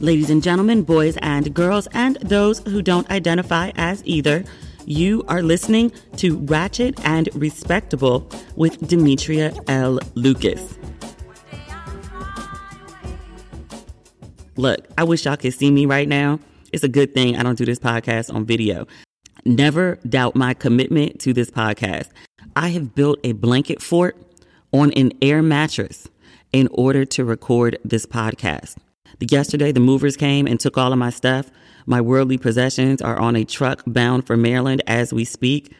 Ladies and gentlemen, boys and girls, and those who don't identify as either, you are listening to Ratchet and Respectable with Demetria L. Lucas. Look, I wish y'all could see me right now. It's a good thing I don't do this podcast on video. Never doubt my commitment to this podcast. I have built a blanket fort on an air mattress in order to record this podcast. Yesterday, the movers came and took all of my stuff. My worldly possessions are on a truck bound for Maryland as we speak.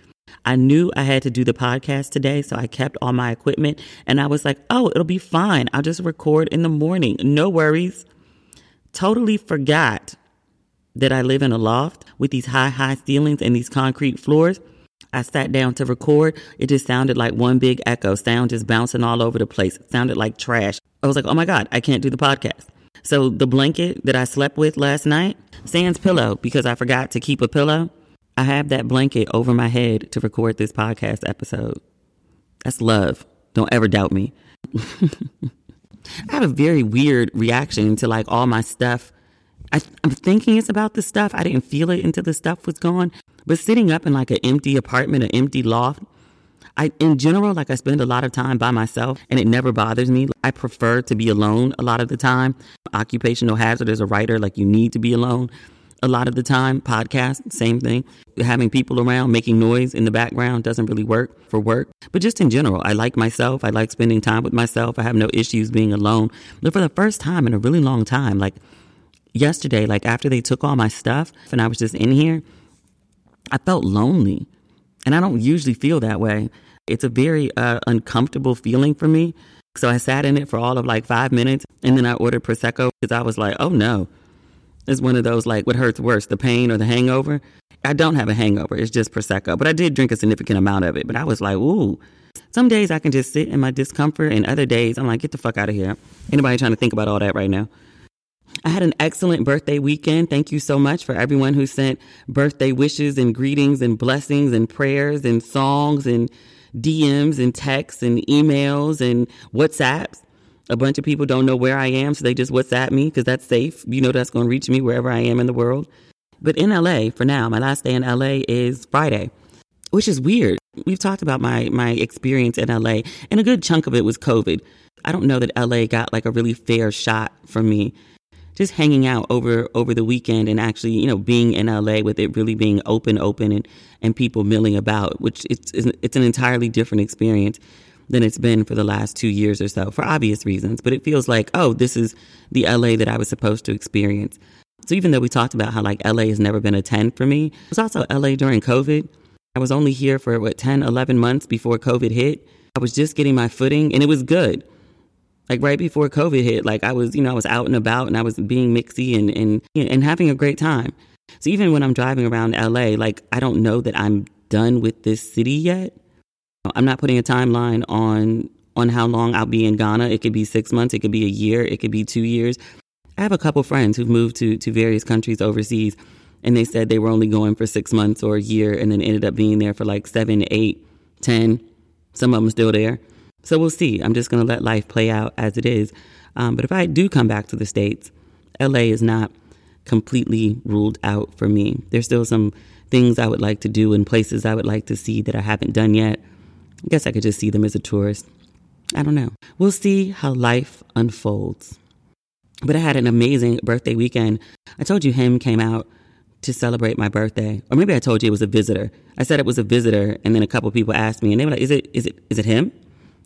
I knew I had to do the podcast today, so I kept all my equipment and I was like, oh, it'll be fine. I'll just record in the morning. No worries. Totally forgot that I live in a loft with these high, high ceilings and these concrete floors. I sat down to record. It just sounded like one big echo, sound just bouncing all over the place. It sounded like trash. I was like, oh my God, I can't do the podcast. So the blanket that I slept with last night, sans pillow, because I forgot to keep a pillow, I have that blanket over my head to record this podcast episode. That's love. Don't ever doubt me. I have a very weird reaction to like all my stuff. I, am thinking it's about the stuff. I didn't feel it until the stuff was gone. But sitting up in like an empty apartment, an empty loft, I, in general, like I spend a lot of time by myself and it never bothers me. I prefer to be alone a lot of the time. Occupational hazard as a writer, like you need to be alone a lot of the time. Podcast, same thing. Having people around making noise in the background doesn't really work for work. But just in general, I like myself. I like spending time with myself. I have no issues being alone. But for the first time in a really long time, like yesterday, like after they took all my stuff and I was just in here, I felt lonely. And I don't usually feel that way. It's a very uh, uncomfortable feeling for me. So I sat in it for all of like five minutes and then I ordered Prosecco because I was like, oh no. It's one of those like what hurts worse, the pain or the hangover. I don't have a hangover. It's just Prosecco. But I did drink a significant amount of it. But I was like, ooh. Some days I can just sit in my discomfort and other days I'm like, get the fuck out of here. Anybody trying to think about all that right now? I had an excellent birthday weekend. Thank you so much for everyone who sent birthday wishes and greetings and blessings and prayers and songs and DMs and texts and emails and WhatsApps. A bunch of people don't know where I am, so they just WhatsApp me because that's safe. You know that's going to reach me wherever I am in the world. But in LA, for now, my last day in LA is Friday, which is weird. We've talked about my my experience in LA, and a good chunk of it was COVID. I don't know that LA got like a really fair shot from me. Just hanging out over over the weekend and actually, you know, being in LA with it really being open, open, and and people milling about, which it's it's an entirely different experience than it's been for the last two years or so for obvious reasons. But it feels like, oh, this is the LA that I was supposed to experience. So even though we talked about how like LA has never been a 10 for me, it was also LA during COVID. I was only here for what 10, 11 months before COVID hit. I was just getting my footing and it was good. Like right before COVID hit, like I was, you know, I was out and about and I was being mixy and and and having a great time. So even when I'm driving around LA, like I don't know that I'm done with this city yet. I'm not putting a timeline on on how long I'll be in Ghana. It could be 6 months, it could be a year, it could be 2 years. I have a couple friends who've moved to to various countries overseas and they said they were only going for 6 months or a year and then ended up being there for like seven, eight, ten. Some of them still there. So we'll see. I'm just going to let life play out as it is. Um, but if I do come back to the States, LA is not completely ruled out for me. There's still some things I would like to do and places I would like to see that I haven't done yet. I guess I could just see them as a tourist. I don't know. We'll see how life unfolds. But I had an amazing birthday weekend. I told you him came out to celebrate my birthday. Or maybe I told you it was a visitor. I said it was a visitor and then a couple people asked me and they were like, "Is it is it is it him?"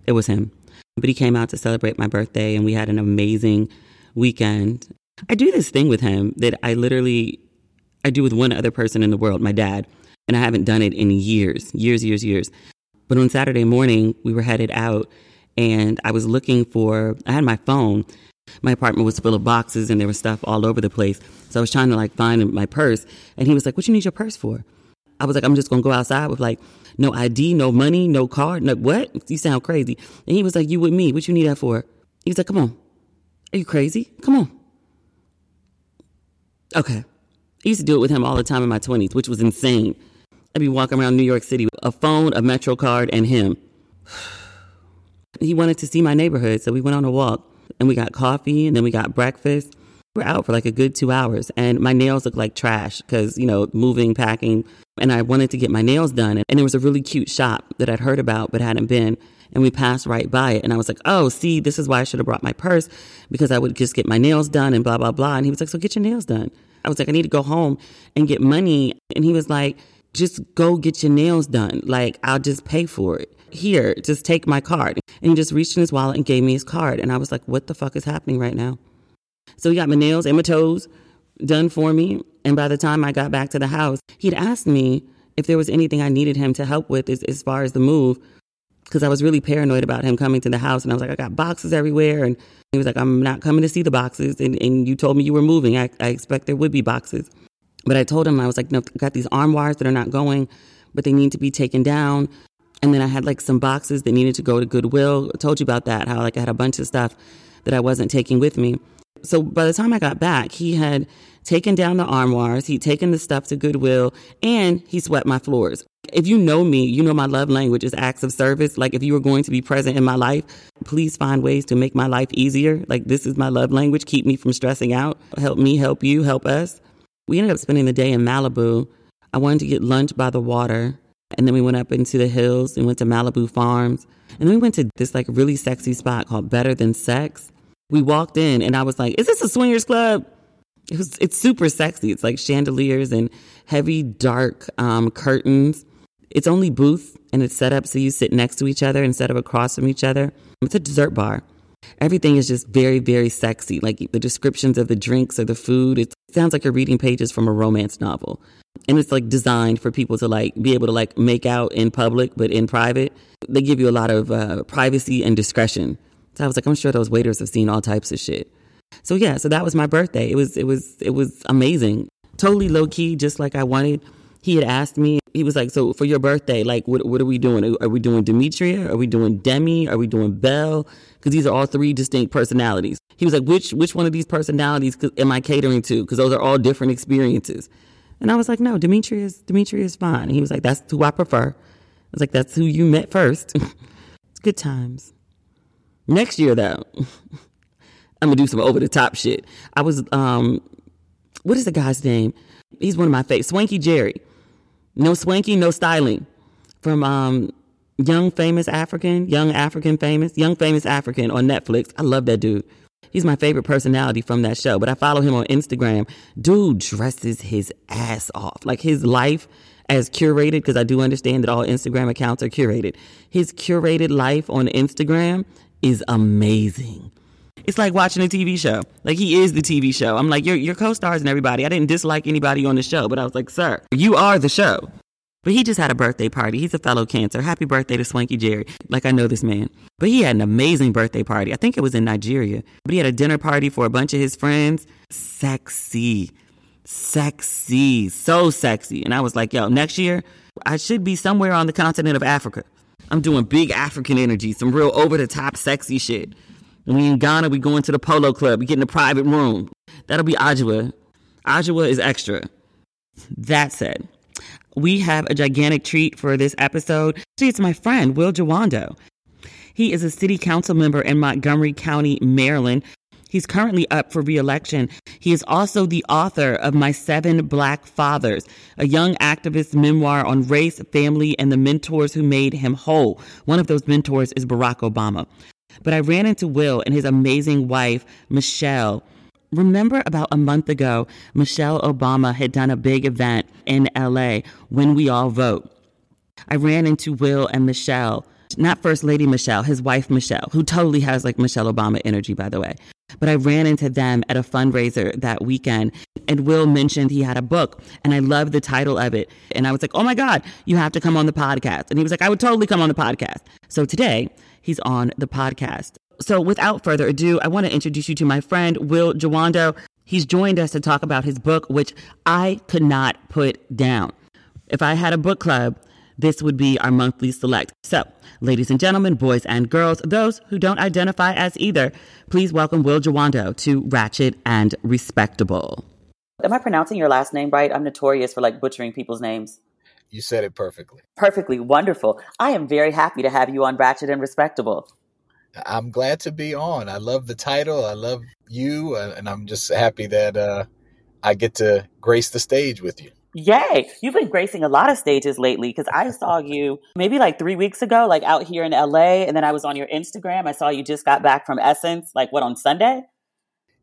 It was him. But he came out to celebrate my birthday and we had an amazing weekend. I do this thing with him that I literally I do with one other person in the world, my dad, and I haven't done it in years, years, years, years. But on Saturday morning, we were headed out and I was looking for I had my phone. My apartment was full of boxes and there was stuff all over the place. So I was trying to like find my purse and he was like, "What you need your purse for?" I was like, "I'm just to go outside with like no ID, no money, no card. No, what? You sound crazy. And he was like, You with me? What you need that for? He was like, Come on. Are you crazy? Come on. Okay. I used to do it with him all the time in my 20s, which was insane. I'd be walking around New York City with a phone, a Metro card, and him. he wanted to see my neighborhood, so we went on a walk and we got coffee and then we got breakfast. We we're out for like a good two hours, and my nails look like trash because, you know, moving, packing, and I wanted to get my nails done. And there was a really cute shop that I'd heard about but hadn't been. And we passed right by it. And I was like, oh, see, this is why I should have brought my purse because I would just get my nails done and blah, blah, blah. And he was like, so get your nails done. I was like, I need to go home and get money. And he was like, just go get your nails done. Like, I'll just pay for it. Here, just take my card. And he just reached in his wallet and gave me his card. And I was like, what the fuck is happening right now? So he got my nails and my toes done for me. And by the time I got back to the house, he'd asked me if there was anything I needed him to help with as, as far as the move, because I was really paranoid about him coming to the house. And I was like, I got boxes everywhere. And he was like, I'm not coming to see the boxes. And, and you told me you were moving. I, I expect there would be boxes. But I told him, I was like, no, I got these arm wires that are not going, but they need to be taken down. And then I had like some boxes that needed to go to Goodwill. I told you about that, how like I had a bunch of stuff that I wasn't taking with me. So by the time I got back, he had taken down the armoires, he'd taken the stuff to Goodwill, and he swept my floors. If you know me, you know my love language is acts of service. Like if you were going to be present in my life, please find ways to make my life easier. Like this is my love language. Keep me from stressing out. Help me, help you, help us. We ended up spending the day in Malibu. I wanted to get lunch by the water. And then we went up into the hills and went to Malibu Farms. And then we went to this like really sexy spot called Better Than Sex. We walked in and I was like, is this a swingers club? It was, it's super sexy. It's like chandeliers and heavy dark um, curtains. It's only booth and it's set up so you sit next to each other instead of across from each other. It's a dessert bar. Everything is just very, very sexy. Like the descriptions of the drinks or the food, it sounds like you're reading pages from a romance novel. And it's like designed for people to like be able to like make out in public, but in private. They give you a lot of uh, privacy and discretion. So I was like, I'm sure those waiters have seen all types of shit. So yeah, so that was my birthday. It was it was it was amazing. Totally low key, just like I wanted. He had asked me. He was like, "So for your birthday, like, what what are we doing? Are we doing Demetria? Are we doing Demi? Are we doing Belle? Because these are all three distinct personalities." He was like, "Which which one of these personalities am I catering to? Because those are all different experiences." And I was like, "No, Demetria is Demetria is fine." And he was like, "That's who I prefer." I was like, that's who you met first. it's good times. Next year, though, I'm gonna do some over the top shit. I was, um, what is the guy's name? He's one of my favorites, Swanky Jerry. No swanky, no styling. From um, Young Famous African, Young African Famous, Young Famous African on Netflix. I love that dude. He's my favorite personality from that show, but I follow him on Instagram. Dude dresses his ass off. Like his life as curated, because I do understand that all Instagram accounts are curated. His curated life on Instagram is amazing. It's like watching a TV show. Like he is the TV show. I'm like, you're, co-stars and everybody. I didn't dislike anybody on the show, but I was like, sir, you are the show. But he just had a birthday party. He's a fellow cancer. Happy birthday to Swanky Jerry. Like I know this man. But he had an amazing birthday party. I think it was in Nigeria. But he had a dinner party for a bunch of his friends. Sexy. Sexy. So sexy. And I was like, yo, next year I should be somewhere on the continent of Africa. I'm doing big African energy, some real over the top sexy shit. And we in Ghana, we going to the polo club, we get in a private room. That'll be Adwoa. Adwoa is extra. That said, we have a gigantic treat for this episode. See, it's my friend, Will Jawando. He is a city council member in Montgomery County, Maryland. He's currently up for reelection. He is also the author of My Seven Black Fathers, a young activist memoir on race, family, and the mentors who made him whole. One of those mentors is Barack Obama. But I ran into Will and his amazing wife, Michelle. Remember about a month ago, Michelle Obama had done a big event in LA when we all vote. I ran into Will and Michelle, not First Lady Michelle, his wife Michelle, who totally has like Michelle Obama energy, by the way. But I ran into them at a fundraiser that weekend, and Will mentioned he had a book, and I loved the title of it. And I was like, oh my God, you have to come on the podcast. And he was like, I would totally come on the podcast. So today, he's on the podcast. So without further ado, I want to introduce you to my friend, Will Jawando. He's joined us to talk about his book, which I could not put down. If I had a book club, this would be our monthly select. So, ladies and gentlemen, boys and girls, those who don't identify as either, please welcome Will Jawando to Ratchet and Respectable. Am I pronouncing your last name right? I'm notorious for like butchering people's names. You said it perfectly. Perfectly wonderful. I am very happy to have you on Ratchet and Respectable. I'm glad to be on. I love the title. I love you, uh, and I'm just happy that uh, I get to grace the stage with you. Yay! You've been gracing a lot of stages lately because I saw you maybe like three weeks ago, like out here in LA, and then I was on your Instagram. I saw you just got back from Essence, like what on Sunday?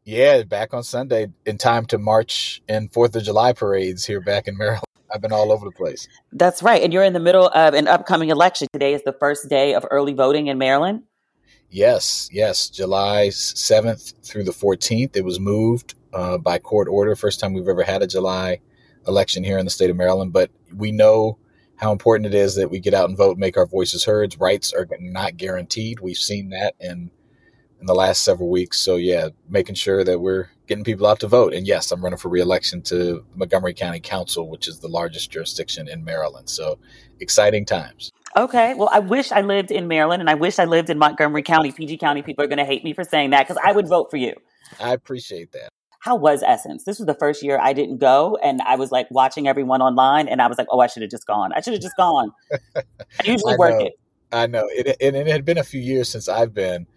Yeah, back on Sunday in time to march in Fourth of July parades here back in Maryland. I've been all over the place. That's right. And you're in the middle of an upcoming election. Today is the first day of early voting in Maryland. Yes, yes. July 7th through the 14th. It was moved uh, by court order. First time we've ever had a July election here in the state of Maryland. But we know how important it is that we get out and vote, make our voices heard. Rights are not guaranteed. We've seen that in in the last several weeks. So yeah, making sure that we're getting people out to vote. And yes, I'm running for reelection to Montgomery County Council, which is the largest jurisdiction in Maryland. So exciting times. Okay. Well, I wish I lived in Maryland and I wish I lived in Montgomery County. PG County people are going to hate me for saying that because I would vote for you. I appreciate that. How was Essence? This was the first year I didn't go and I was like watching everyone online and I was like, oh, I should have just gone. I should have just gone. I usually I work know. it. I know. It, and it had been a few years since I've been.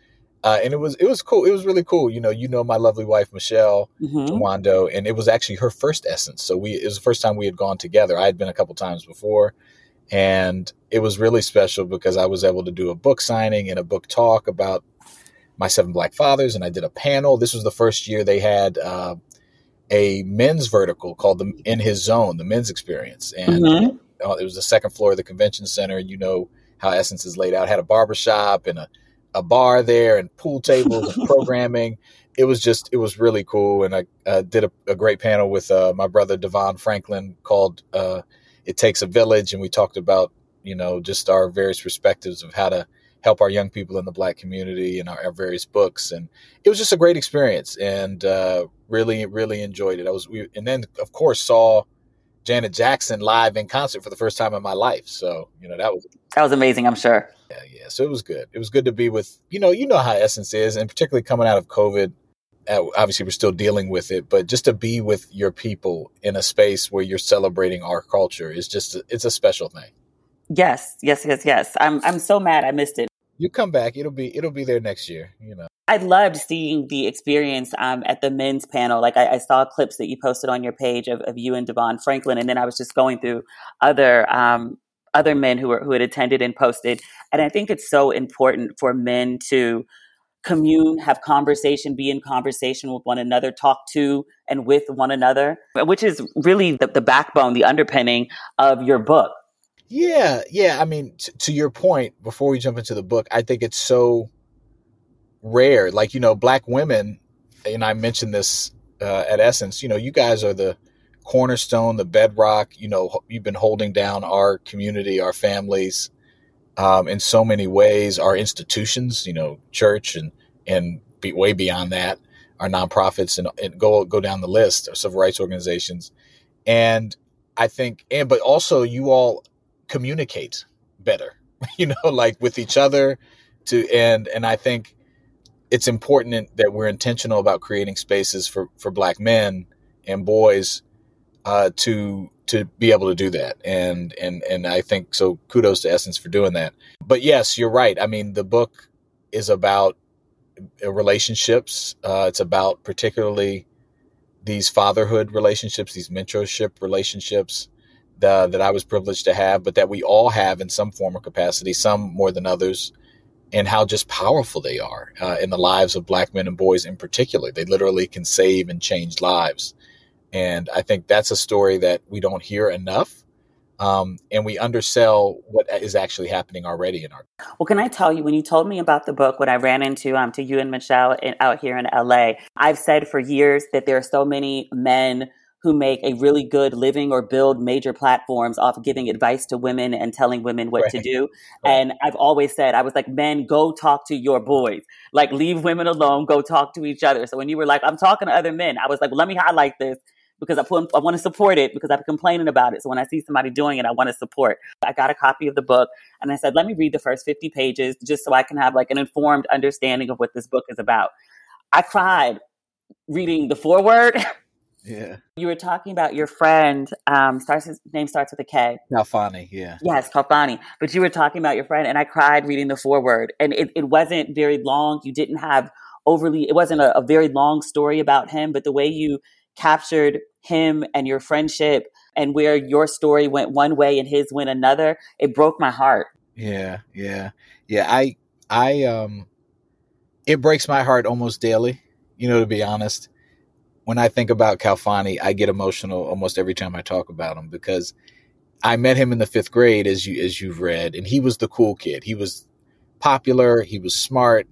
Uh, and it was it was cool. It was really cool. You know, you know my lovely wife Michelle Mhm. Wando, and it was actually her first essence. So we it was the first time we had gone together. I had been a couple times before, and it was really special because I was able to do a book signing and a book talk about my seven black fathers, and I did a panel. This was the first year they had uh, a men's vertical called the In His Zone, the men's experience, and Mhm. uh, it was the second floor of the convention center. And You know how Essence is laid out. Had a barber shop and a, a bar there and pool tables and programming. It was just, it was really cool. And I uh, did a, a great panel with uh, my brother Devon Franklin called uh, "It Takes a Village," and we talked about you know just our various perspectives of how to help our young people in the Black community and our, our various books. And it was just a great experience, and uh, really, really enjoyed it. I was, we, and then of course saw. Janet Jackson live in concert for the first time in my life. So, you know, that was That was amazing, I'm sure. yeah, yeah. So it was good. It was good to be with, you know, you know how Essence is, and particularly coming out of COVID. Obviously, we're still dealing with it, but just to be with your people in a space where you're celebrating our culture is just, a, it's a special thing. Yes, yes, yes, yes. I'm I'm so mad I missed it. You come back. It'll be it'll be there next year. You know. I loved seeing the experience um, at the men's panel. Like I, I, saw clips that you posted on your page of, of you and Devon Franklin, and then I was just going through other um, other men who were who had attended and posted. And I think it's so important for men to commune, have conversation, be in conversation with one another, talk to and with one another, which is really the, the backbone, the underpinning of your book. Yeah, yeah. I mean, t- to your point, before we jump into the book, I think it's so rare. Like, you know, black women, and I mentioned this uh, at Essence, you know, you guys are the cornerstone, the bedrock. You know, you've been holding down our community, our families, um, in so many ways. Our institutions, you know, church and and be, way beyond that, our nonprofits and, and go go down the list, our civil rights organizations, and I think, and but also you all communicate better, you know, like with each other, to and and I think it's important that we're intentional about creating spaces for for black men and boys uh, to to be able to do that. And and and I think so kudos to Essence for doing that. But yes you're right. I mean the book is about relationships. Uh, it's about particularly these fatherhood relationships these mentorship relationships that, that I was privileged to have but that we all have in some form or capacity some more than others and how just powerful they are uh, in the lives of black men and boys in particular. They literally can save and change lives. And I think that's a story that we don't hear enough. Um, and we undersell what is actually happening already in our. Well, can I tell you when you told me about the book when I ran into um to you and Michelle in, out here in LA? I've said for years that there are so many men who make a really good living or build major platforms off of giving advice to women and telling women what right. to do. Right. And I've always said, I was like, men, go talk to your boys. Like, leave women alone, go talk to each other. So when you were like, I'm talking to other men, I was like, well, let me highlight this because I, put, I want to support it because I've been complaining about it. So when I see somebody doing it, I want to support. I got a copy of the book and I said, let me read the first 50 pages just so I can have like an informed understanding of what this book is about. I cried reading the foreword. Yeah. You were talking about your friend. Um, starts his name starts with a K. Kalfani. Yeah. Yes, Kalfani. But you were talking about your friend, and I cried reading the foreword. And it, it wasn't very long. You didn't have overly. It wasn't a, a very long story about him, but the way you captured him and your friendship and where your story went one way and his went another, it broke my heart. Yeah, yeah, yeah. I, I, um, it breaks my heart almost daily. You know, to be honest when I think about Kalfani, I get emotional almost every time I talk about him because I met him in the fifth grade, as you as you've read, and he was the cool kid. He was popular. He was smart.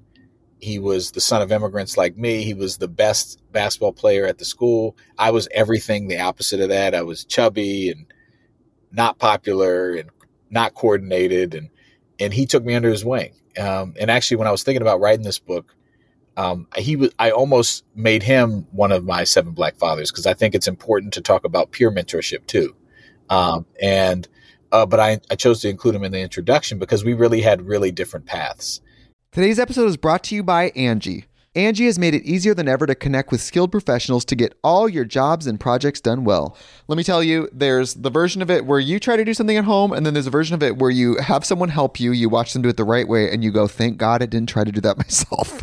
He was the son of immigrants like me. He was the best basketball player at the school. I was everything the opposite of that. I was chubby and not popular and not coordinated, and and he took me under his wing. Um, and actually, when I was thinking about writing this book, um, he was I almost made him one of my seven black fathers because I think it's important to talk about peer mentorship too. Um, and uh, but I, I chose to include him in the introduction because we really had really different paths. Today's episode is brought to you by Angi. Angi has made it easier than ever to connect with skilled professionals to get all your jobs and projects done well. Let me tell you, there's the version of it where you try to do something at home, and then there's a version of it where you have someone help you, you watch them do it the right way, and you go, thank God I didn't try to do that myself.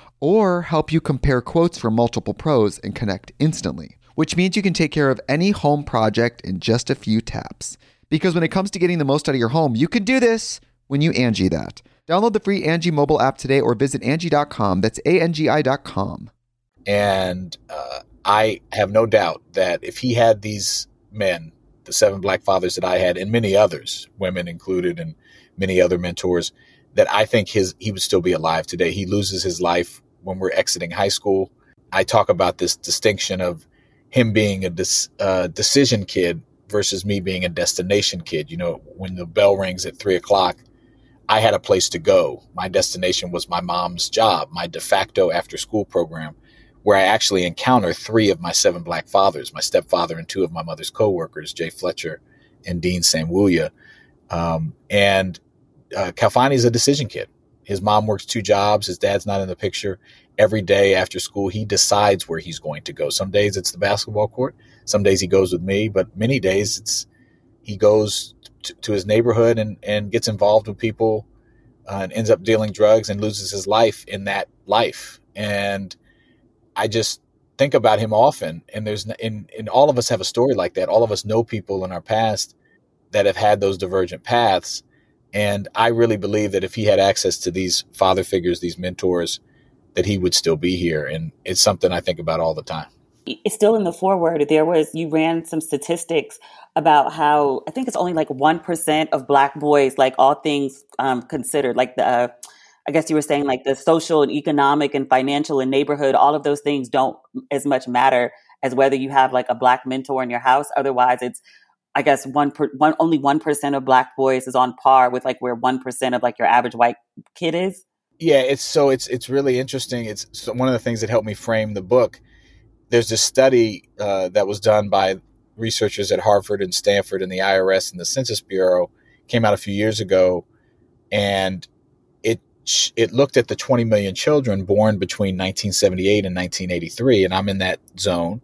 or help you compare quotes from multiple pros and connect instantly, which means you can take care of any home project in just a few taps. Because when it comes to getting the most out of your home, you can do this when you Angi that. Download the free Angi mobile app today or visit Angi.com. That's A-N-G-I dot com. And uh, I have no doubt that if he had these men, the seven black fathers that I had, and many others, women included, and many other mentors, that I think his he would still be alive today. He loses his life when we're exiting high school. I talk about this distinction of him being a dis, uh, decision kid versus me being a destination kid. You know, when the bell rings at three o'clock, I had a place to go. My destination was my mom's job, my de facto after school program, where I actually encounter three of my seven black fathers, my stepfather and two of my mother's coworkers, Jay Fletcher and Dean Samwuya. Um, and uh, is a decision kid. His mom works two jobs. His dad's not in the picture. Every day after school, he decides where he's going to go. Some days it's the basketball court. Some days he goes with me, but many days it's he goes to, to his neighborhood and, and gets involved with people uh, and ends up dealing drugs and loses his life in that life. And I just think about him often. And there's in, in all of us have a story like that. All of us know people in our past that have had those divergent paths and I really believe that if he had access to these father figures, these mentors, that he would still be here. And it's something I think about all the time. It's still in the foreword. There was, you ran some statistics about how I think it's only like 1% of black boys, like all things um, considered, like the, uh, I guess you were saying like the social and economic and financial and neighborhood, all of those things don't as much matter as whether you have like a black mentor in your house. Otherwise, it's I guess one per, one only one percent of black boys is on par with like where one percent of like your average white kid is. Yeah, it's so it's it's really interesting. It's so one of the things that helped me frame the book. There's this study uh, that was done by researchers at Harvard and Stanford and the IRS and the Census Bureau came out a few years ago, and it it looked at the 20 million children born between 1978 and 1983, and I'm in that zone,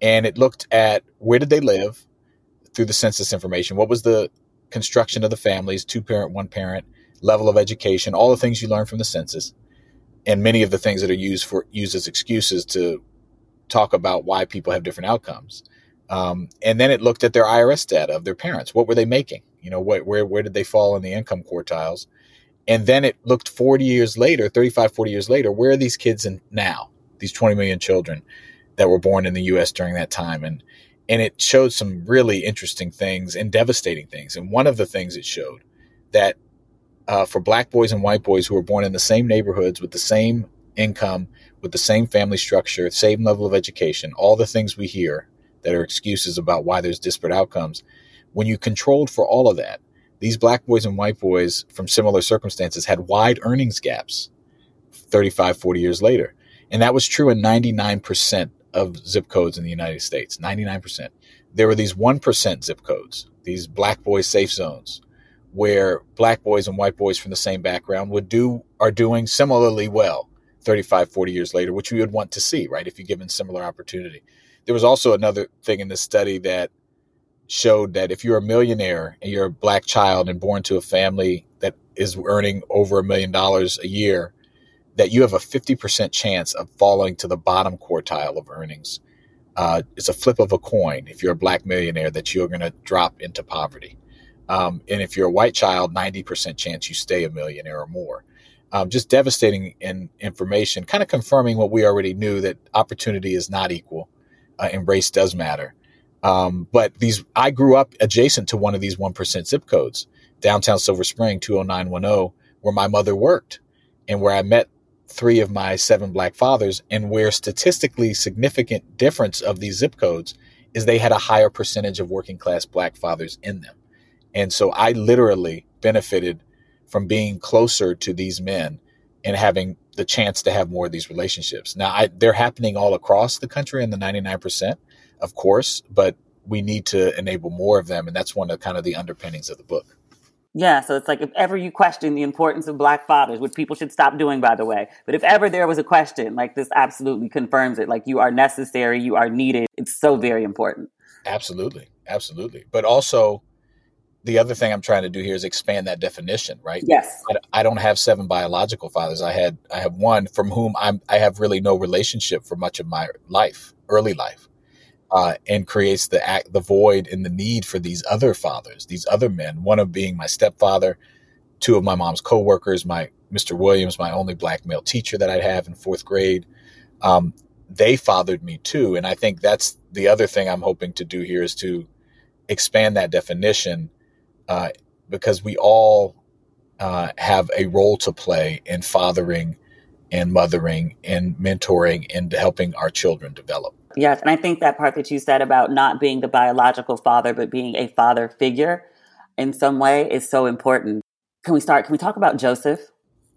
and it looked at where did they live through the census information. What was the construction of the families, two parent, one parent, level of education, all the things you learn from the census, and many of the things that are used for used as excuses to talk about why people have different outcomes. Um, and then it looked at their IRS data of their parents. What were they making? You know, what, where where did they fall in the income quartiles? And then it looked 40 years later, 35, 40 years later, where are these kids in now? These 20 million children that were born in the U.S. during that time, and and it showed some really interesting things and devastating things. And one of the things it showed that uh, for black boys and white boys who were born in the same neighborhoods with the same income, with the same family structure, same level of education, all the things we hear that are excuses about why there's disparate outcomes. When you controlled for all of that, these black boys and white boys from similar circumstances had wide earnings gaps 35, 40 years later. And that was true in 99% of zip codes in the United States, 99%. There were these 1% zip codes, these black boy safe zones, where black boys and white boys from the same background would do, are doing similarly well 35, 40 years later, which we would want to see, right? If you're given similar opportunity. There was also another thing in this study that showed that if you're a millionaire and you're a black child and born to a family that is earning over a million dollars a year, that you have a 50% chance of falling to the bottom quartile of earnings. Uh, it's a flip of a coin if you're a black millionaire that you're going to drop into poverty. Um, and if you're a white child, 90% chance you stay a millionaire or more. Um, just devastating in information, kind of confirming what we already knew that opportunity is not equal uh, and race does matter. Um, but these, I grew up adjacent to one of these 1% zip codes, downtown Silver Spring, 20910, where my mother worked and where I met three of my seven black fathers and where statistically significant difference of these zip codes is they had a higher percentage of working class black fathers in them. And so I literally benefited from being closer to these men and having the chance to have more of these relationships. Now I, they're happening all across the country in the 99%, of course, but we need to enable more of them. And that's one of kind of the underpinnings of the book. Yeah, so it's like if ever you question the importance of black fathers, which people should stop doing, by the way, but if ever there was a question, like this absolutely confirms it. Like you are necessary, you are needed. It's so very important. Absolutely, absolutely. But also, the other thing I'm trying to do here is expand that definition, right? Yes. I, I don't have seven biological fathers. I had I have one from whom I'm I have really no relationship for much of my life, early life uh, and creates the act, the void and the need for these other fathers, these other men. One of being my stepfather, two of my mom's coworkers, my Mr. Williams, my only black male teacher that I'd have in fourth grade, um, they fathered me too. And I think that's the other thing I'm hoping to do here is to expand that definition uh, because we all uh, have a role to play in fathering and mothering and mentoring and helping our children develop. Yes, and I think that part that you said about not being the biological father, but being a father figure in some way is so important. Can we start? Can we talk about Joseph?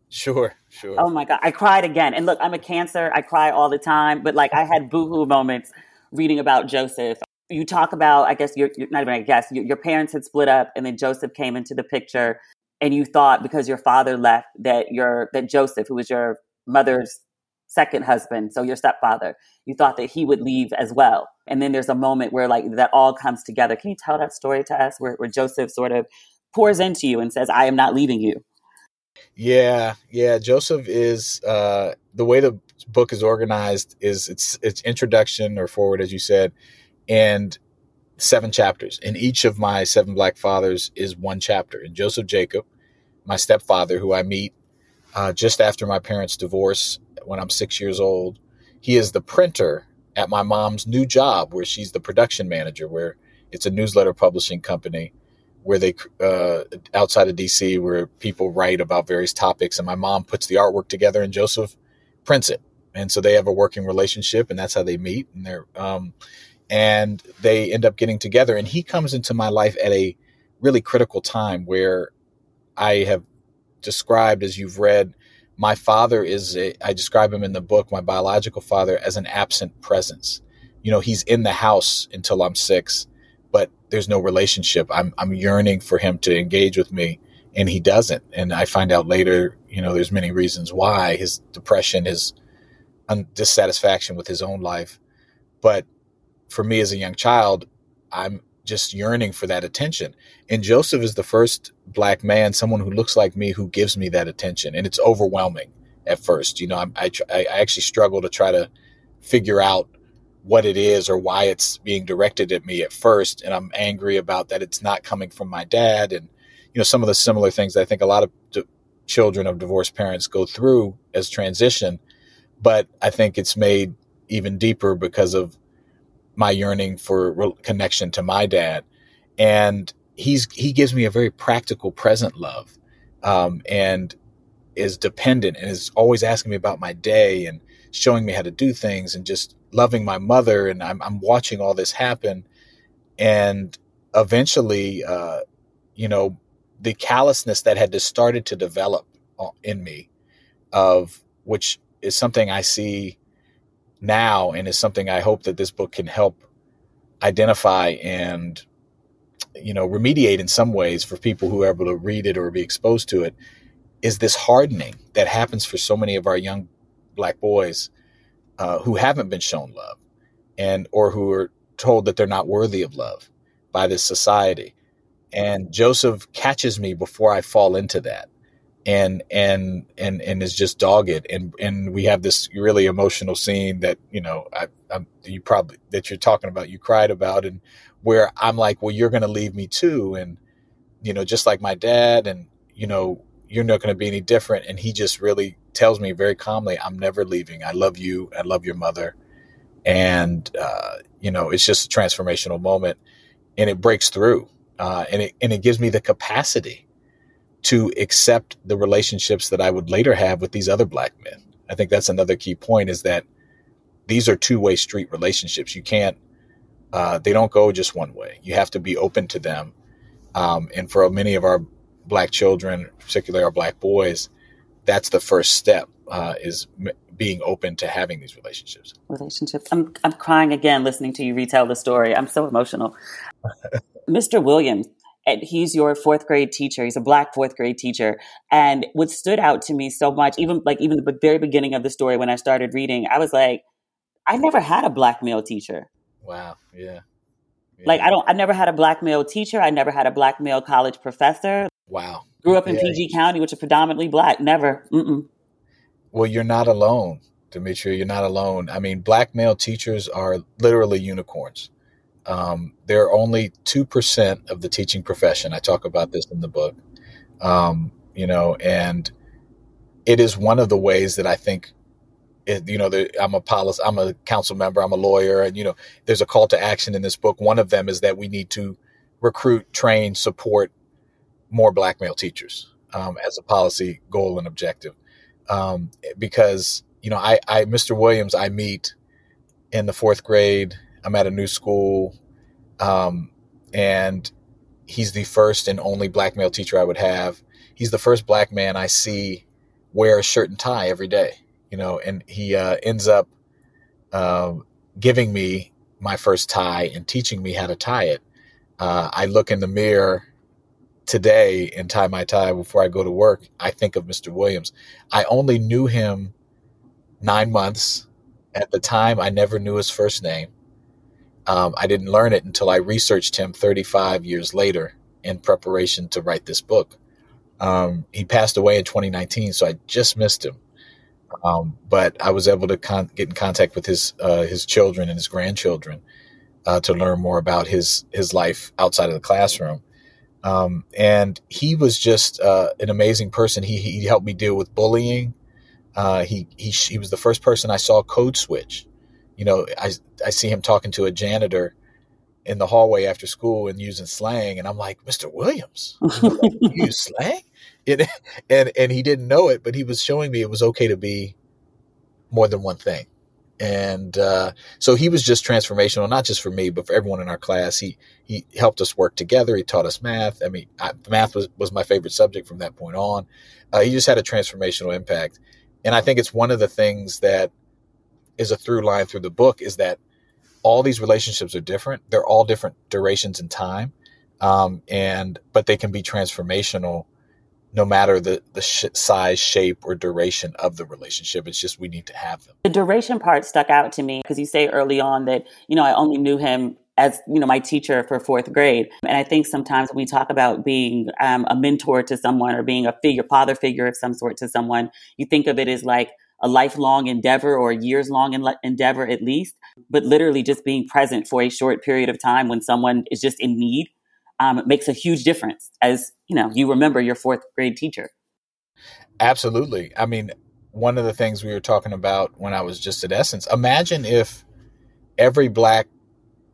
Sure, sure. Oh my God. I cried again. And look, I'm a cancer. I cry all the time, but like I had boohoo moments reading about Joseph. You talk about, I guess, you're, you're not even, I guess, your, your parents had split up and then Joseph came into the picture and you thought because your father left that your, that Joseph, who was your mother's second husband, so your stepfather, you thought that he would leave as well. And then there's a moment where like that all comes together. Can you tell that story to us where, where Joseph sort of pours into you and says, I am not leaving you? Yeah, yeah. Joseph is uh, the way the book is organized is it's it's introduction or forward, as you said, and seven chapters. And each of my seven black fathers is one chapter. And Joseph Jacob, my stepfather, who I meet uh, just after my parents' divorce when I'm six years old, he is the printer at my mom's new job, where she's the production manager, where it's a newsletter publishing company where they uh, outside of DC where people write about various topics, and my mom puts the artwork together, and Joseph prints it, and so they have a working relationship, and that's how they meet, and they're um, and they end up getting together, and he comes into my life at a really critical time where I have described, as you've read, my father is a, I describe him in the book, my biological father, as an absent presence. You know, he's in the house until I'm six but there's no relationship. I'm I'm yearning for him to engage with me, and he doesn't. And I find out later, you know, there's many reasons why his depression, his dissatisfaction with his own life. But for me as a young child, I'm just yearning for that attention. And Joseph is the first black man, someone who looks like me, who gives me that attention, and it's overwhelming at first. You know, I, I, I actually struggle to try to figure out what it is or why it's being directed at me at first. And I'm angry about that it's not coming from my dad. And, you know, some of the similar things I think a lot of d- children of divorced parents go through as transition. But I think it's made even deeper because of my yearning for re- connection to my dad. And he's, he gives me a very practical present love. Um, and is dependent and is always asking me about my day and showing me how to do things and just loving my mother and I'm, I'm watching all this happen. And eventually, uh, you know, the callousness that had just started to develop uh, in me of which is something I see now and is something I hope that this book can help identify and you know remediate in some ways for people who are able to read it or be exposed to it is this hardening that happens for so many of our young black boys uh, who haven't been shown love and or who are told that they're not worthy of love by this society. And joseph catches me before i fall into that and and and and is just dogged and and we have this really emotional scene that you know I, I'm, you probably that you're talking about you cried about and where i'm like well you're going to leave me too and you know just like my dad and you know you're not going to be any different and he just really tells me very calmly, I'm never leaving. I love you. I love your mother. And, uh, you know, it's just a transformational moment and it breaks through. Uh, and it, and it gives me the capacity to accept the relationships that I would later have with these other black men. I think that's another key point is that these are two way street relationships. You can't, uh, they don't go just one way. You have to be open to them. Um, and for many of our black children, particularly our black boys, that's the first step uh, is m- being open to having these relationships. Relationships. I'm I'm crying again listening to you retell the story. I'm so emotional. Mr. Williams, and he's your fourth grade teacher. He's a black fourth grade teacher. And what stood out to me so much, even like even the very beginning of the story when I started reading, I was like, I never had a black male teacher. Wow. Yeah. yeah. Like I don't I never had a black male teacher. I never had a black male college professor. Wow. Grew up in yeah. PG County, which is predominantly black. Never. Mm-mm. Well, you're not alone, Demetria. You're not alone. I mean, black male teachers are literally unicorns. Um, they're only 2% of the teaching profession. I talk about this in the book. Um, you know, and it is one of the ways that I think, it, you know, the, I'm a policy, I'm a council member, I'm a lawyer, and you know, there's a call to action in this book. One of them is that we need to recruit, train, support more black male teachers um, as a policy goal and objective, um, because you know, I, I, Mr. Williams, I meet in the fourth grade. I'm at a new school, um, and he's the first and only black male teacher I would have. He's the first black man I see wear a shirt and tie every day, you know, and he uh, ends up uh, giving me my first tie and teaching me how to tie it. Uh, I look in the mirror today and tie my tie before I go to work. I think of Mr. Williams. I only knew him nine months. At the time, I never knew his first name. Um, I didn't learn it until I researched him 35 years later in preparation to write this book. Um, he passed away in 2019, so I just missed him. Um, but I was able to con- get in contact with his uh, his children and his grandchildren uh, to learn more about his his life outside of the classroom. Um, and he was just uh, an amazing person. He he helped me deal with bullying. Uh, he he he was the first person I saw code switch. You know, I I see him talking to a janitor in the hallway after school and using slang, and I'm like, Mr. Williams, you use slang? It, and and he didn't know it, but he was showing me it was okay to be more than one thing. And uh, so he was just transformational, not just for me, but for everyone in our class. He he helped us work together. He taught us math. I mean, I, math was was my favorite subject from that point on. Uh, he just had a transformational impact, and I think it's one of the things that is a through line through the book is that all these relationships are different. They're all different durations in time, um, and but they can be transformational no matter the the sh- size, shape, or duration of the relationship. It's just we need to have them. The duration part stuck out to me because you say early on that you know I only knew him as you know my teacher for fourth grade and i think sometimes when we talk about being um, a mentor to someone or being a figure father figure of some sort to someone you think of it as like a lifelong endeavor or a years long endeavor at least, but literally just being present for a short period of time when someone is just in need um, makes a huge difference as you know you remember your fourth grade teacher. Absolutely. I mean, one of the things we were talking about when I was just at Essence, imagine if every black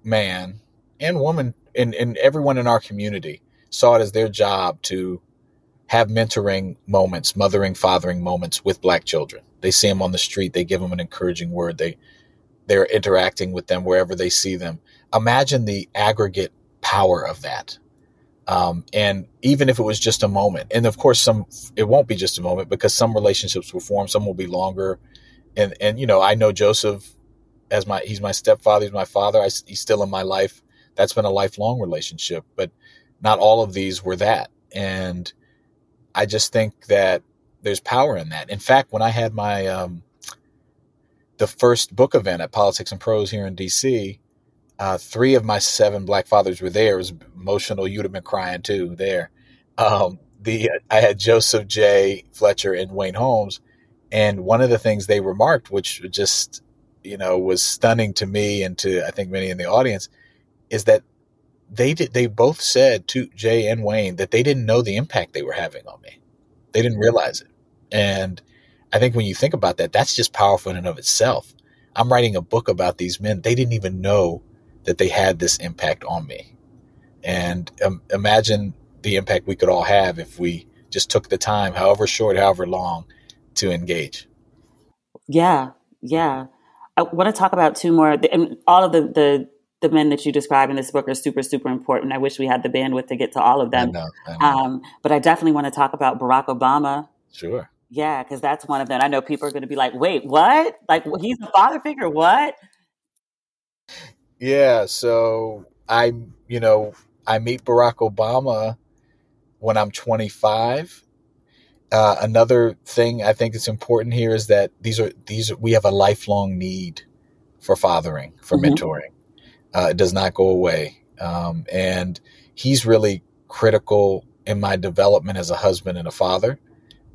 man and woman and, and everyone in our community saw it as their job to have mentoring moments, mothering, fathering moments with black children. They see them on the street, they give them an encouraging word. They they're interacting with them wherever they see them. Imagine the aggregate power of that. Um, and even if it was just a moment, and of course, some it won't be just a moment because some relationships will form, some will be longer. And and you know, I know Joseph as my he's my stepfather, he's my father. I, he's still in my life. That's been a lifelong relationship, but not all of these were that. And I just think that there's power in that. In fact, when I had my um, the first book event at Politics and Prose here in DC, uh, three of my seven black fathers were there. It was emotional. You'd have been crying too there. Um, the I had Joseph J. Fletcher and Wayne Holmes, and one of the things they remarked, which just you know was stunning to me and to I think many in the audience, is that they did they both said to Jay and Wayne that they didn't know the impact they were having on me. They didn't realize it. And I think when you think about that, that's just powerful in and of itself. I'm writing a book about these men. They didn't even know that they had this impact on me. And um, imagine the impact we could all have if we just took the time, however short, however long, to engage. Yeah, yeah. I want to talk about two more. And all of the, the the men that you describe in this book are super, super important. I wish we had the bandwidth to get to all of them. I know, I know. Um, but I definitely want to talk about Barack Obama. Sure. Yeah, because that's one of them. I know people are going to be like, wait, what? Like, he's a father figure? What? Yeah. So I, you know, I meet Barack Obama when I'm 25. Uh, another thing I think is important here is that these are these are, we have a lifelong need for fathering, for mm-hmm. mentoring. Uh, it does not go away. Um, and he's really critical in my development as a husband and a father.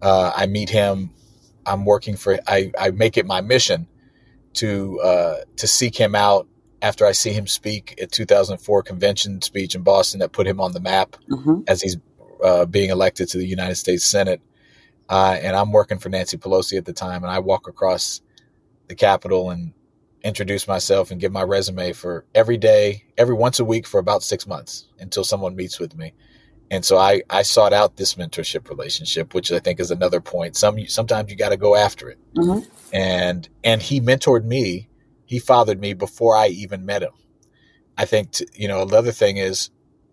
Uh, I meet him. I'm working for. I, I make it my mission to uh, to seek him out after I see him speak at 2004 convention speech in Boston that put him on the map mm-hmm. as he's uh, being elected to the United States Senate. Uh, and I'm working for Nancy Pelosi at the time, and I walk across the Capitol and introduce myself and give my resume for every day, every once a week for about six months until someone meets with me. And so I, I sought out this mentorship relationship, which I think is another point. Some sometimes you got to go after it. Mm-hmm. And and he mentored me, he fathered me before I even met him. I think to, you know another thing is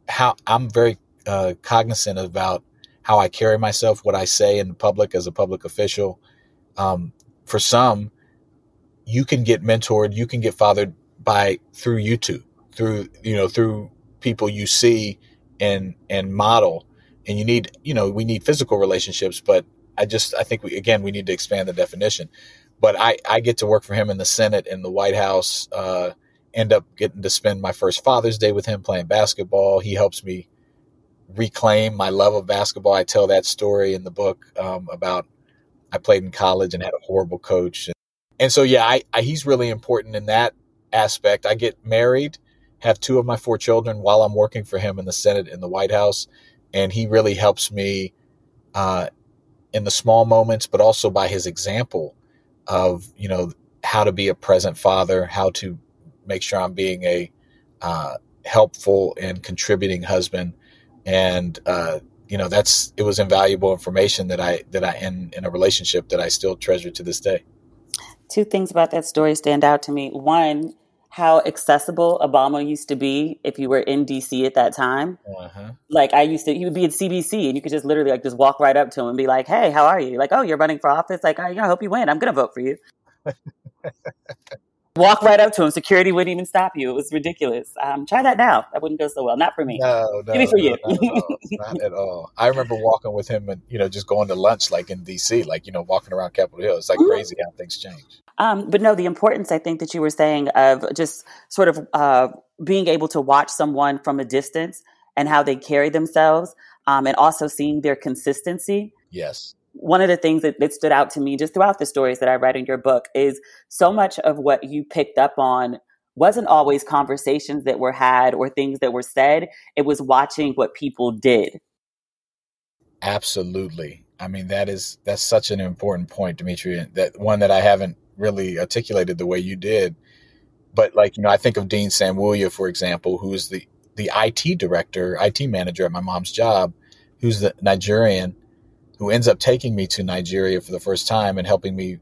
how I'm very uh, cognizant about how I carry myself, what I say in the public as a public official. Um, for some, you can get mentored, you can get fathered by through YouTube, through you know through people you see and and model. And you need you know we need physical relationships, but I just I think we again we need to expand the definition. But I I get to work for him in the Senate in the White House. Uh, end up getting to spend my first Father's Day with him playing basketball. He helps me reclaim my love of basketball. I tell that story in the book um, about I played in college and had a horrible coach, and, so yeah, I, I, he's really important in that aspect. I get married, have two of my four children while I'm working for him in the Senate in the White House, and he really helps me uh, in the small moments, but also by his example of you know how to be a present father, how to make sure I'm being a uh, helpful and contributing husband. And uh, you know, that's it was invaluable information that I that I in in a relationship that I still treasure to this day. Two things about that story stand out to me. One, how accessible Obama used to be if you were in DC at that time. Uh-huh. Like I used to, he would be at CBC, and you could just literally like just walk right up to him and be like, "Hey, how are you?" Like, "Oh, you're running for office." Like, "I, hope you win. I'm going to vote for you." walk right up to him. Security wouldn't even stop you. It was ridiculous. Um, try that now. That wouldn't go so well. Not for me. No, no, maybe for no, you. Not at, all. not at all. I remember walking with him and you know just going to lunch like in D.C. Like you know walking around Capitol Hill. It's like mm-hmm. crazy how things change. Um, but no, the importance I think that you were saying of just sort of uh, being able to watch someone from a distance and how they carry themselves, um, and also seeing their consistency. Yes one of the things that, that stood out to me just throughout the stories that I read in your book is so much of what you picked up on wasn't always conversations that were had or things that were said. It was watching what people did. Absolutely. I mean, that is that's such an important point, Demetria. That one that I haven't really articulated the way you did. But like, you know, I think of Dean Samuya, for example, who is the the IT director, IT manager at my mom's job, who's the Nigerian who ends up taking me to Nigeria for the first time and helping me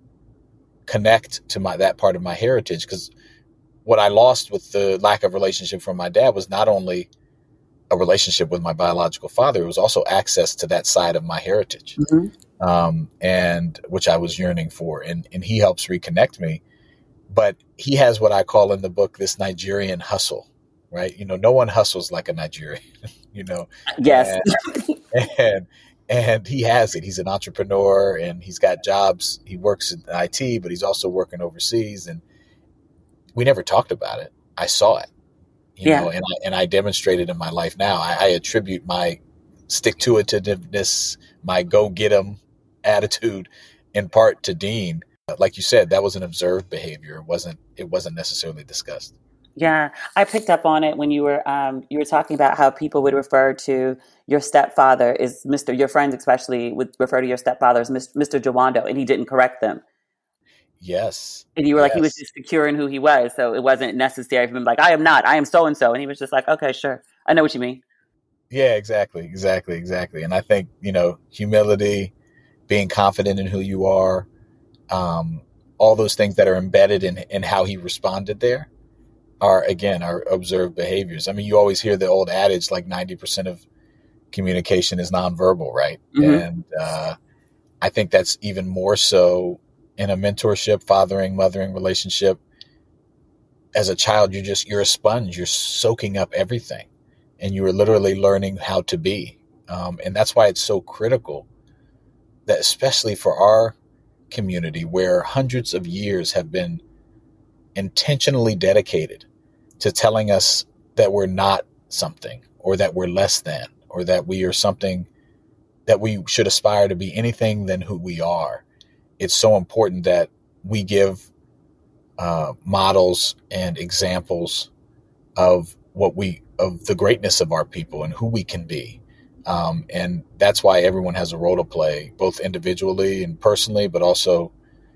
connect to my that part of my heritage because what I lost with the lack of relationship from my dad was not only a relationship with my biological father, it was also access to that side of my heritage, mm-hmm. um, and which I was yearning for. And and he helps reconnect me, but he has what I call in the book this Nigerian hustle, right? You know, no one hustles like a Nigerian, you know. Yes. And, and and he has it. He's an entrepreneur and he's got jobs. He works in IT, but he's also working overseas. And we never talked about it. I saw it, you yeah. know, and I, and I demonstrated in my life now. I, I attribute my stick to itiveness, my go get 'em attitude, in part to Dean. Like you said, that was an observed behavior. It wasn't. It wasn't necessarily discussed. Yeah, I picked up on it when you were um, you were talking about how people would refer to your stepfather is Mister. Your friends, especially, would refer to your stepfather as Mister Jawando, and he didn't correct them. Yes, and you were yes. like he was just secure in who he was, so it wasn't necessary for him. Like I am not, I am so and so, and he was just like, okay, sure, I know what you mean. Yeah, exactly, exactly, exactly. And I think you know humility, being confident in who you are, um, all those things that are embedded in in how he responded there are again are observed behaviors. I mean, you always hear the old adage like ninety percent of communication is nonverbal, right? Mm-hmm. And uh, I think that's even more so in a mentorship, fathering, mothering relationship. As a child, you're just you're a sponge. You're soaking up everything, and you are literally learning how to be. Um, and that's why it's so critical that, especially for our community, where hundreds of years have been intentionally dedicated to telling us that we're not something or that we're less than or that we are something that we should aspire to be anything than who we are. It's so important that we give uh, models and examples of what we of the greatness of our people and who we can be. Um, and that's why everyone has a role to play, both individually and personally, but also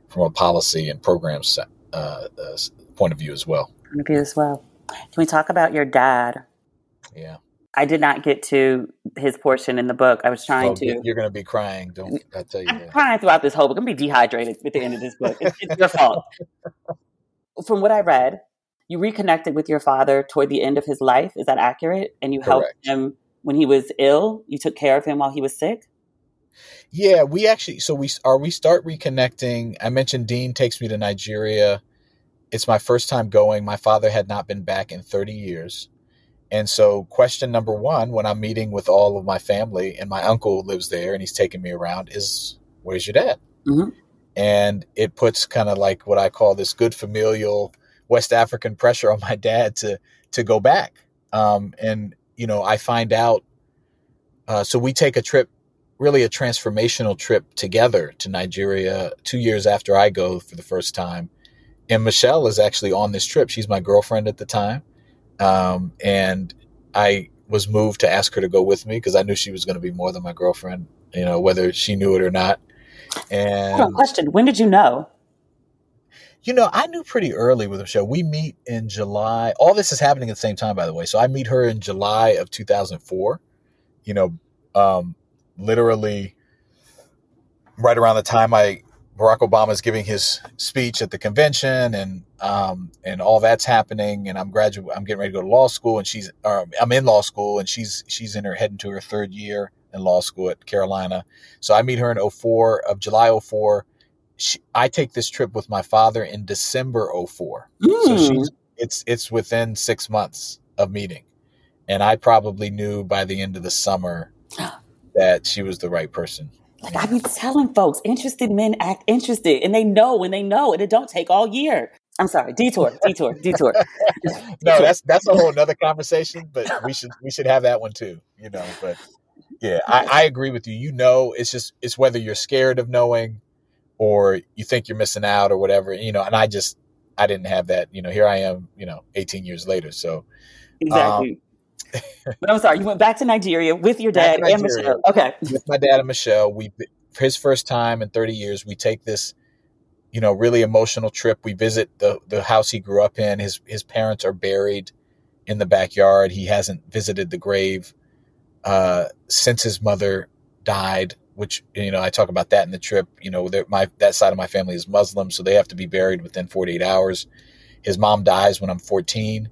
from a policy and program set, uh, uh, point of view as well. Point of view as well. Can we talk about your dad? Yeah. I did not get to his portion in the book. I was trying Oh, to. You're going to be crying. Don't I tell you I'm that. crying throughout this whole book. I'm gonna be dehydrated at the end of this book. It's, it's your fault. From what I read, you reconnected with your father toward the end of his life. Is that accurate? And you helped him when he was ill. You took care of him while he was sick. Yeah, we actually so we are we start reconnecting. I mentioned Dean takes me to Nigeria. It's my first time going. My father had not been back in 30 years. And so question number 1 when I'm meeting with all of my family and my uncle lives there and he's taking me around is where's your dad? Mhm. And it puts kind of like what I call this good familial West African pressure on my dad to to go back. Um, and you know, I find out uh, so we take a trip really a transformational trip together to Nigeria two years after I go for the first time. And Michelle is actually on this trip. She's my girlfriend at the time. Um, and I was moved to ask her to go with me because I knew she was going to be more than my girlfriend, you know, whether she knew it or not. And, question: When did you know? you know, I knew pretty early with Michelle. We meet in July. All this is happening at the same time, by the way. So I meet her in July of 2004, you know, um, literally right around the time I Barack Obama is giving his speech at the convention, and um, and all that's happening, and I'm graduate. I'm getting ready to go to law school, and she's I'm in law school, and she's she's in her heading to her third year in law school at Carolina. So I meet her in 04 of July 04. She, I take this trip with my father in December 04. So Mm. she's it's it's within six months of meeting, and I probably knew by the end of the summer that she was the right person. Like I be telling folks, interested men act interested, and they know when they know, and it don't take all year. I'm sorry, detour, detour, detour. no, that's that's a whole nother conversation, but we should we should have that one too, you know. But yeah, I, I agree with you. You know, it's just it's whether you're scared of knowing or you think you're missing out or whatever, you know, and I just I didn't have that, you know, here I am, you know, 18 years later. So um, Exactly. But I'm sorry, you went back to Nigeria with your dad and Michelle. Okay. with my dad and Michelle, we for his first time in 30 years, we take this, you know, really emotional trip. We visit the the house he grew up in. His his parents are buried in the backyard. He hasn't visited the grave uh, since his mother died. Which you know, I talk about that in the trip. You know, my that side of my family is Muslim, so they have to be buried within 48 hours. His mom dies when I'm 14.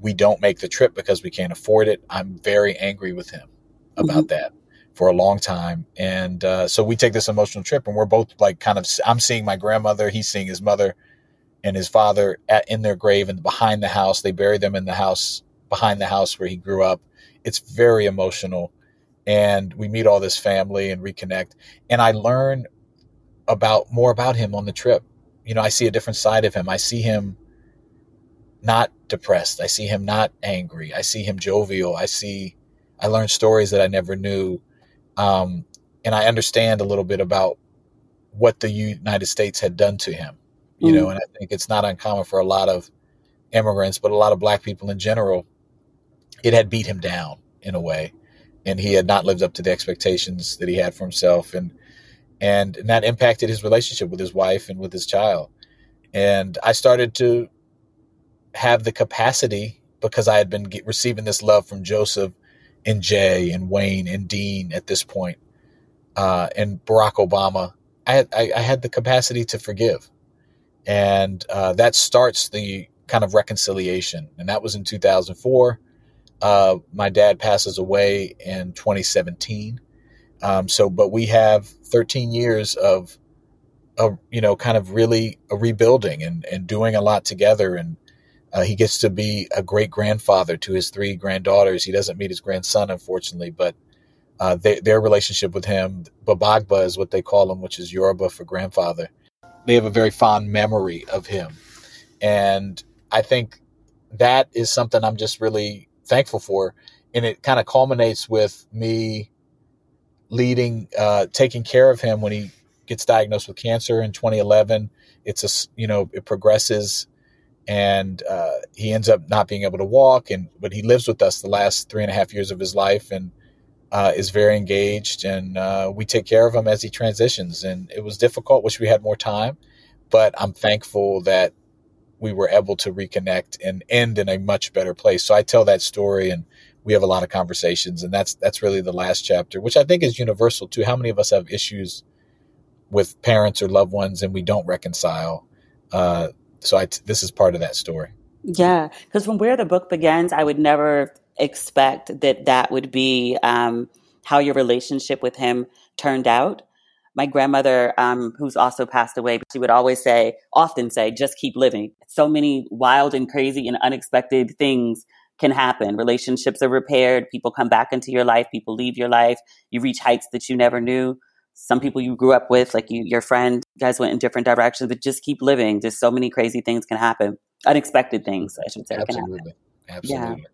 We don't make the trip because we can't afford it. I'm very angry with him about that for a long time. And uh, so we take this emotional trip, and we're both like kind of. I'm seeing my grandmother, he's seeing his mother and his father at, in their grave and behind the house. They bury them in the house behind the house where he grew up. It's very emotional, and we meet all this family and reconnect. And I learn about more about him on the trip. You know, I see a different side of him. I see him not depressed. I see him not angry. I see him jovial. I see, I learned stories that I never knew. Um, and I understand a little bit about what the United States had done to him, you know, and I think it's not uncommon for a lot of immigrants, but a lot of black people in general. It had beat him down in a way, and he had not lived up to the expectations that he had for himself. And, and, and that impacted his relationship with his wife and with his child. And I started to have the capacity because I had been get, receiving this love from Joseph and Jay and Wayne and Dean at this point, uh, and Barack Obama. I had I, I had the capacity to forgive, and uh, that starts the kind of reconciliation. And that was in 2004. Uh, my dad passes away in 2017. Um, so, but we have 13 years of, of you know, kind of really a rebuilding and and doing a lot together and uh, he gets to be a great grandfather to his three granddaughters. He doesn't meet his grandson, unfortunately, but uh, they, their relationship with him, Babagba is what they call him, which is Yoruba for grandfather. They have a very fond memory of him. And I think that is something I'm just really thankful for. And it kind of culminates with me leading, uh, taking care of him when he gets diagnosed with cancer in 2011. It's a, you know, it progresses and uh, he ends up not being able to walk and but he lives with us the last three and a half years of his life and uh, is very engaged, and uh, we take care of him as he transitions. And it was difficult; wish we had more time, but I'm thankful that we were able to reconnect and end in a much better place. So I tell that story, and we have a lot of conversations, and that's that's really the last chapter, which I think is universal too. How many of us have issues with parents or loved ones, and we don't reconcile? Uh, so I t- this is part of that story. Yeah, because from where the book begins, I would never expect that that would be um, how your relationship with him turned out. My grandmother, um, who's also passed away, she would always say, often say, just keep living. So many wild and crazy and unexpected things can happen. Relationships are repaired. People come back into your life. People leave your life. You reach heights that you never knew. Some people you grew up with, like you, your friend, you guys went in different directions, but just keep living. Just so many crazy things can happen. Unexpected things, I should say. Absolutely. Absolutely. Yeah.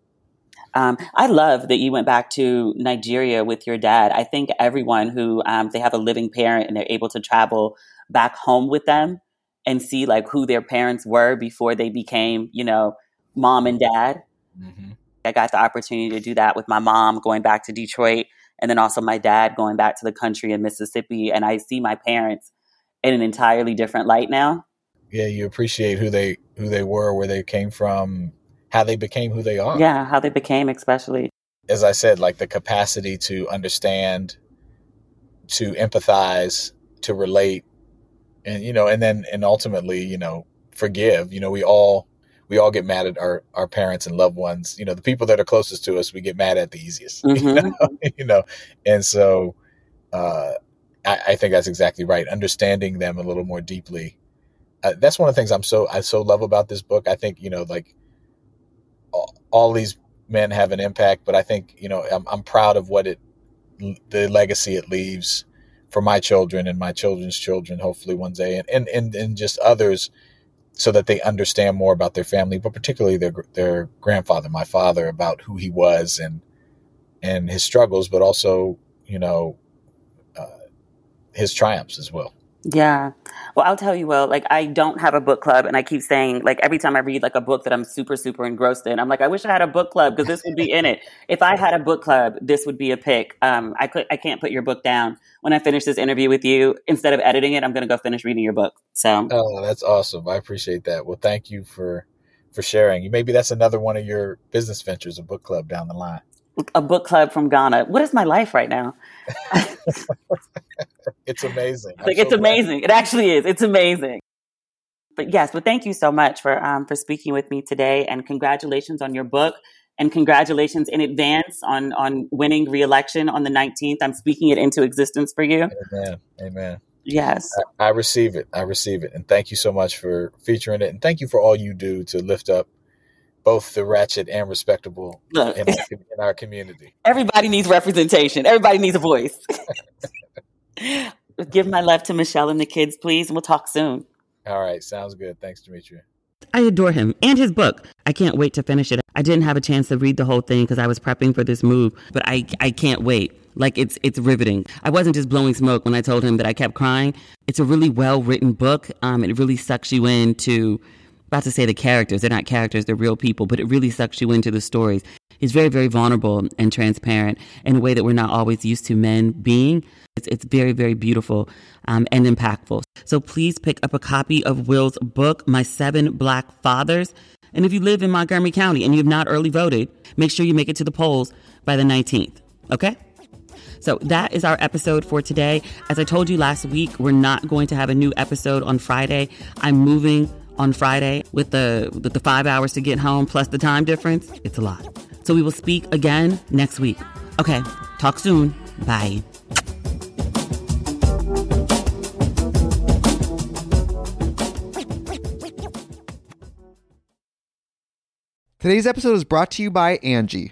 Um, I love that you went back to Nigeria with your dad. I think everyone who um, they have a living parent and they're able to travel back home with them and see like who their parents were before they became, you know, mom and dad. Mm-hmm. I got the opportunity to do that with my mom going back to Detroit and then also my dad going back to the country in Mississippi. And I see my parents in an entirely different light now. Yeah, you appreciate who they who they were, where they came from, how they became who they are. Yeah, how they became, especially. As I said, like the capacity to understand, to empathize, to relate, and you know, and then and ultimately, you know, forgive. You know, we all we all get mad at our our parents and loved ones. You know, the people that are closest to us, we get mad at the easiest. Mm-hmm. You, know? you know, and so uh, I, I think that's exactly right. Understanding them a little more deeply. Uh, that's one of the things I'm so I so love about this book. I think you know, like all, all these men have an impact, but I think you know I'm, I'm proud of what it the legacy it leaves for my children and my children's children, hopefully one day, and and and, and just others, so that they understand more about their family, but particularly their their grandfather, my father, about who he was and and his struggles, but also you know uh, his triumphs as well. Yeah. Well, I'll tell you, well, like I don't have a book club and I keep saying like every time I read like a book that I'm super, super engrossed in, I'm like, I wish I had a book club because this would be in it. If I had a book club, this would be a pick. Um, I could, I can't put your book down. When I finish this interview with you, instead of editing it, I'm going to go finish reading your book. So. Oh, that's awesome. I appreciate that. Well, thank you for, for sharing. Maybe that's another one of your business ventures, a book club down the line a book club from Ghana. What is my life right now? it's amazing. like so it's amazing. It actually is. It's amazing. But yes, but thank you so much for um, for speaking with me today, and congratulations on your book, and congratulations in advance on on winning reelection on the nineteenth. I'm speaking it into existence for you. Amen. Amen. Yes. I, I receive it. I receive it, and thank you so much for featuring it, and thank you for all you do to lift up both the ratchet and respectable Look, in, our, in our community. Everybody needs representation. Everybody needs a voice. Give my love to Michelle and the kids, please, and we'll talk soon. All right. Sounds good. Thanks, Demetria. I adore him and his book. I can't wait to finish it. I didn't have a chance to read the whole thing because I was prepping for this move, but I, I can't wait. Like it's it's riveting. I wasn't just blowing smoke when I told him that I kept crying. It's a really well written book. Um, it really sucks you into about to say the characters. They're not characters, they're real people, but it really sucks you into the stories. He's very, very vulnerable and transparent in a way that we're not always used to men being. It's, it's very, very beautiful um, and impactful. So please pick up a copy of Will's book, My Seven Black Fathers. And if you live in Montgomery County and you have not early voted, make sure you make it to the polls by the 19th. Okay? So that is our episode for today. As I told you last week, we're not going to have a new episode on Friday. I'm moving on Friday with the with the five hours to get home plus the time difference, it's a lot. So we will speak again next week. Okay, talk soon. Bye. Today's episode is brought to you by Angi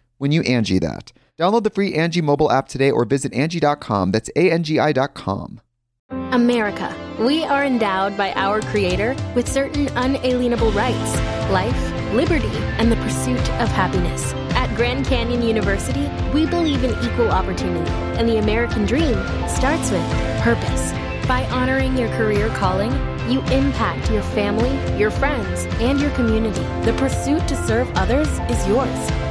when you Angi that. Download the free Angi mobile app today or visit Angi.com. That's A-N-G-I dot com. America. We are endowed by our Creator with certain unalienable rights life, liberty, and the pursuit of happiness. At Grand Canyon University, we believe in equal opportunity, and the American dream starts with purpose. By honoring your career calling, you impact your family, your friends, and your community. The pursuit to serve others is yours.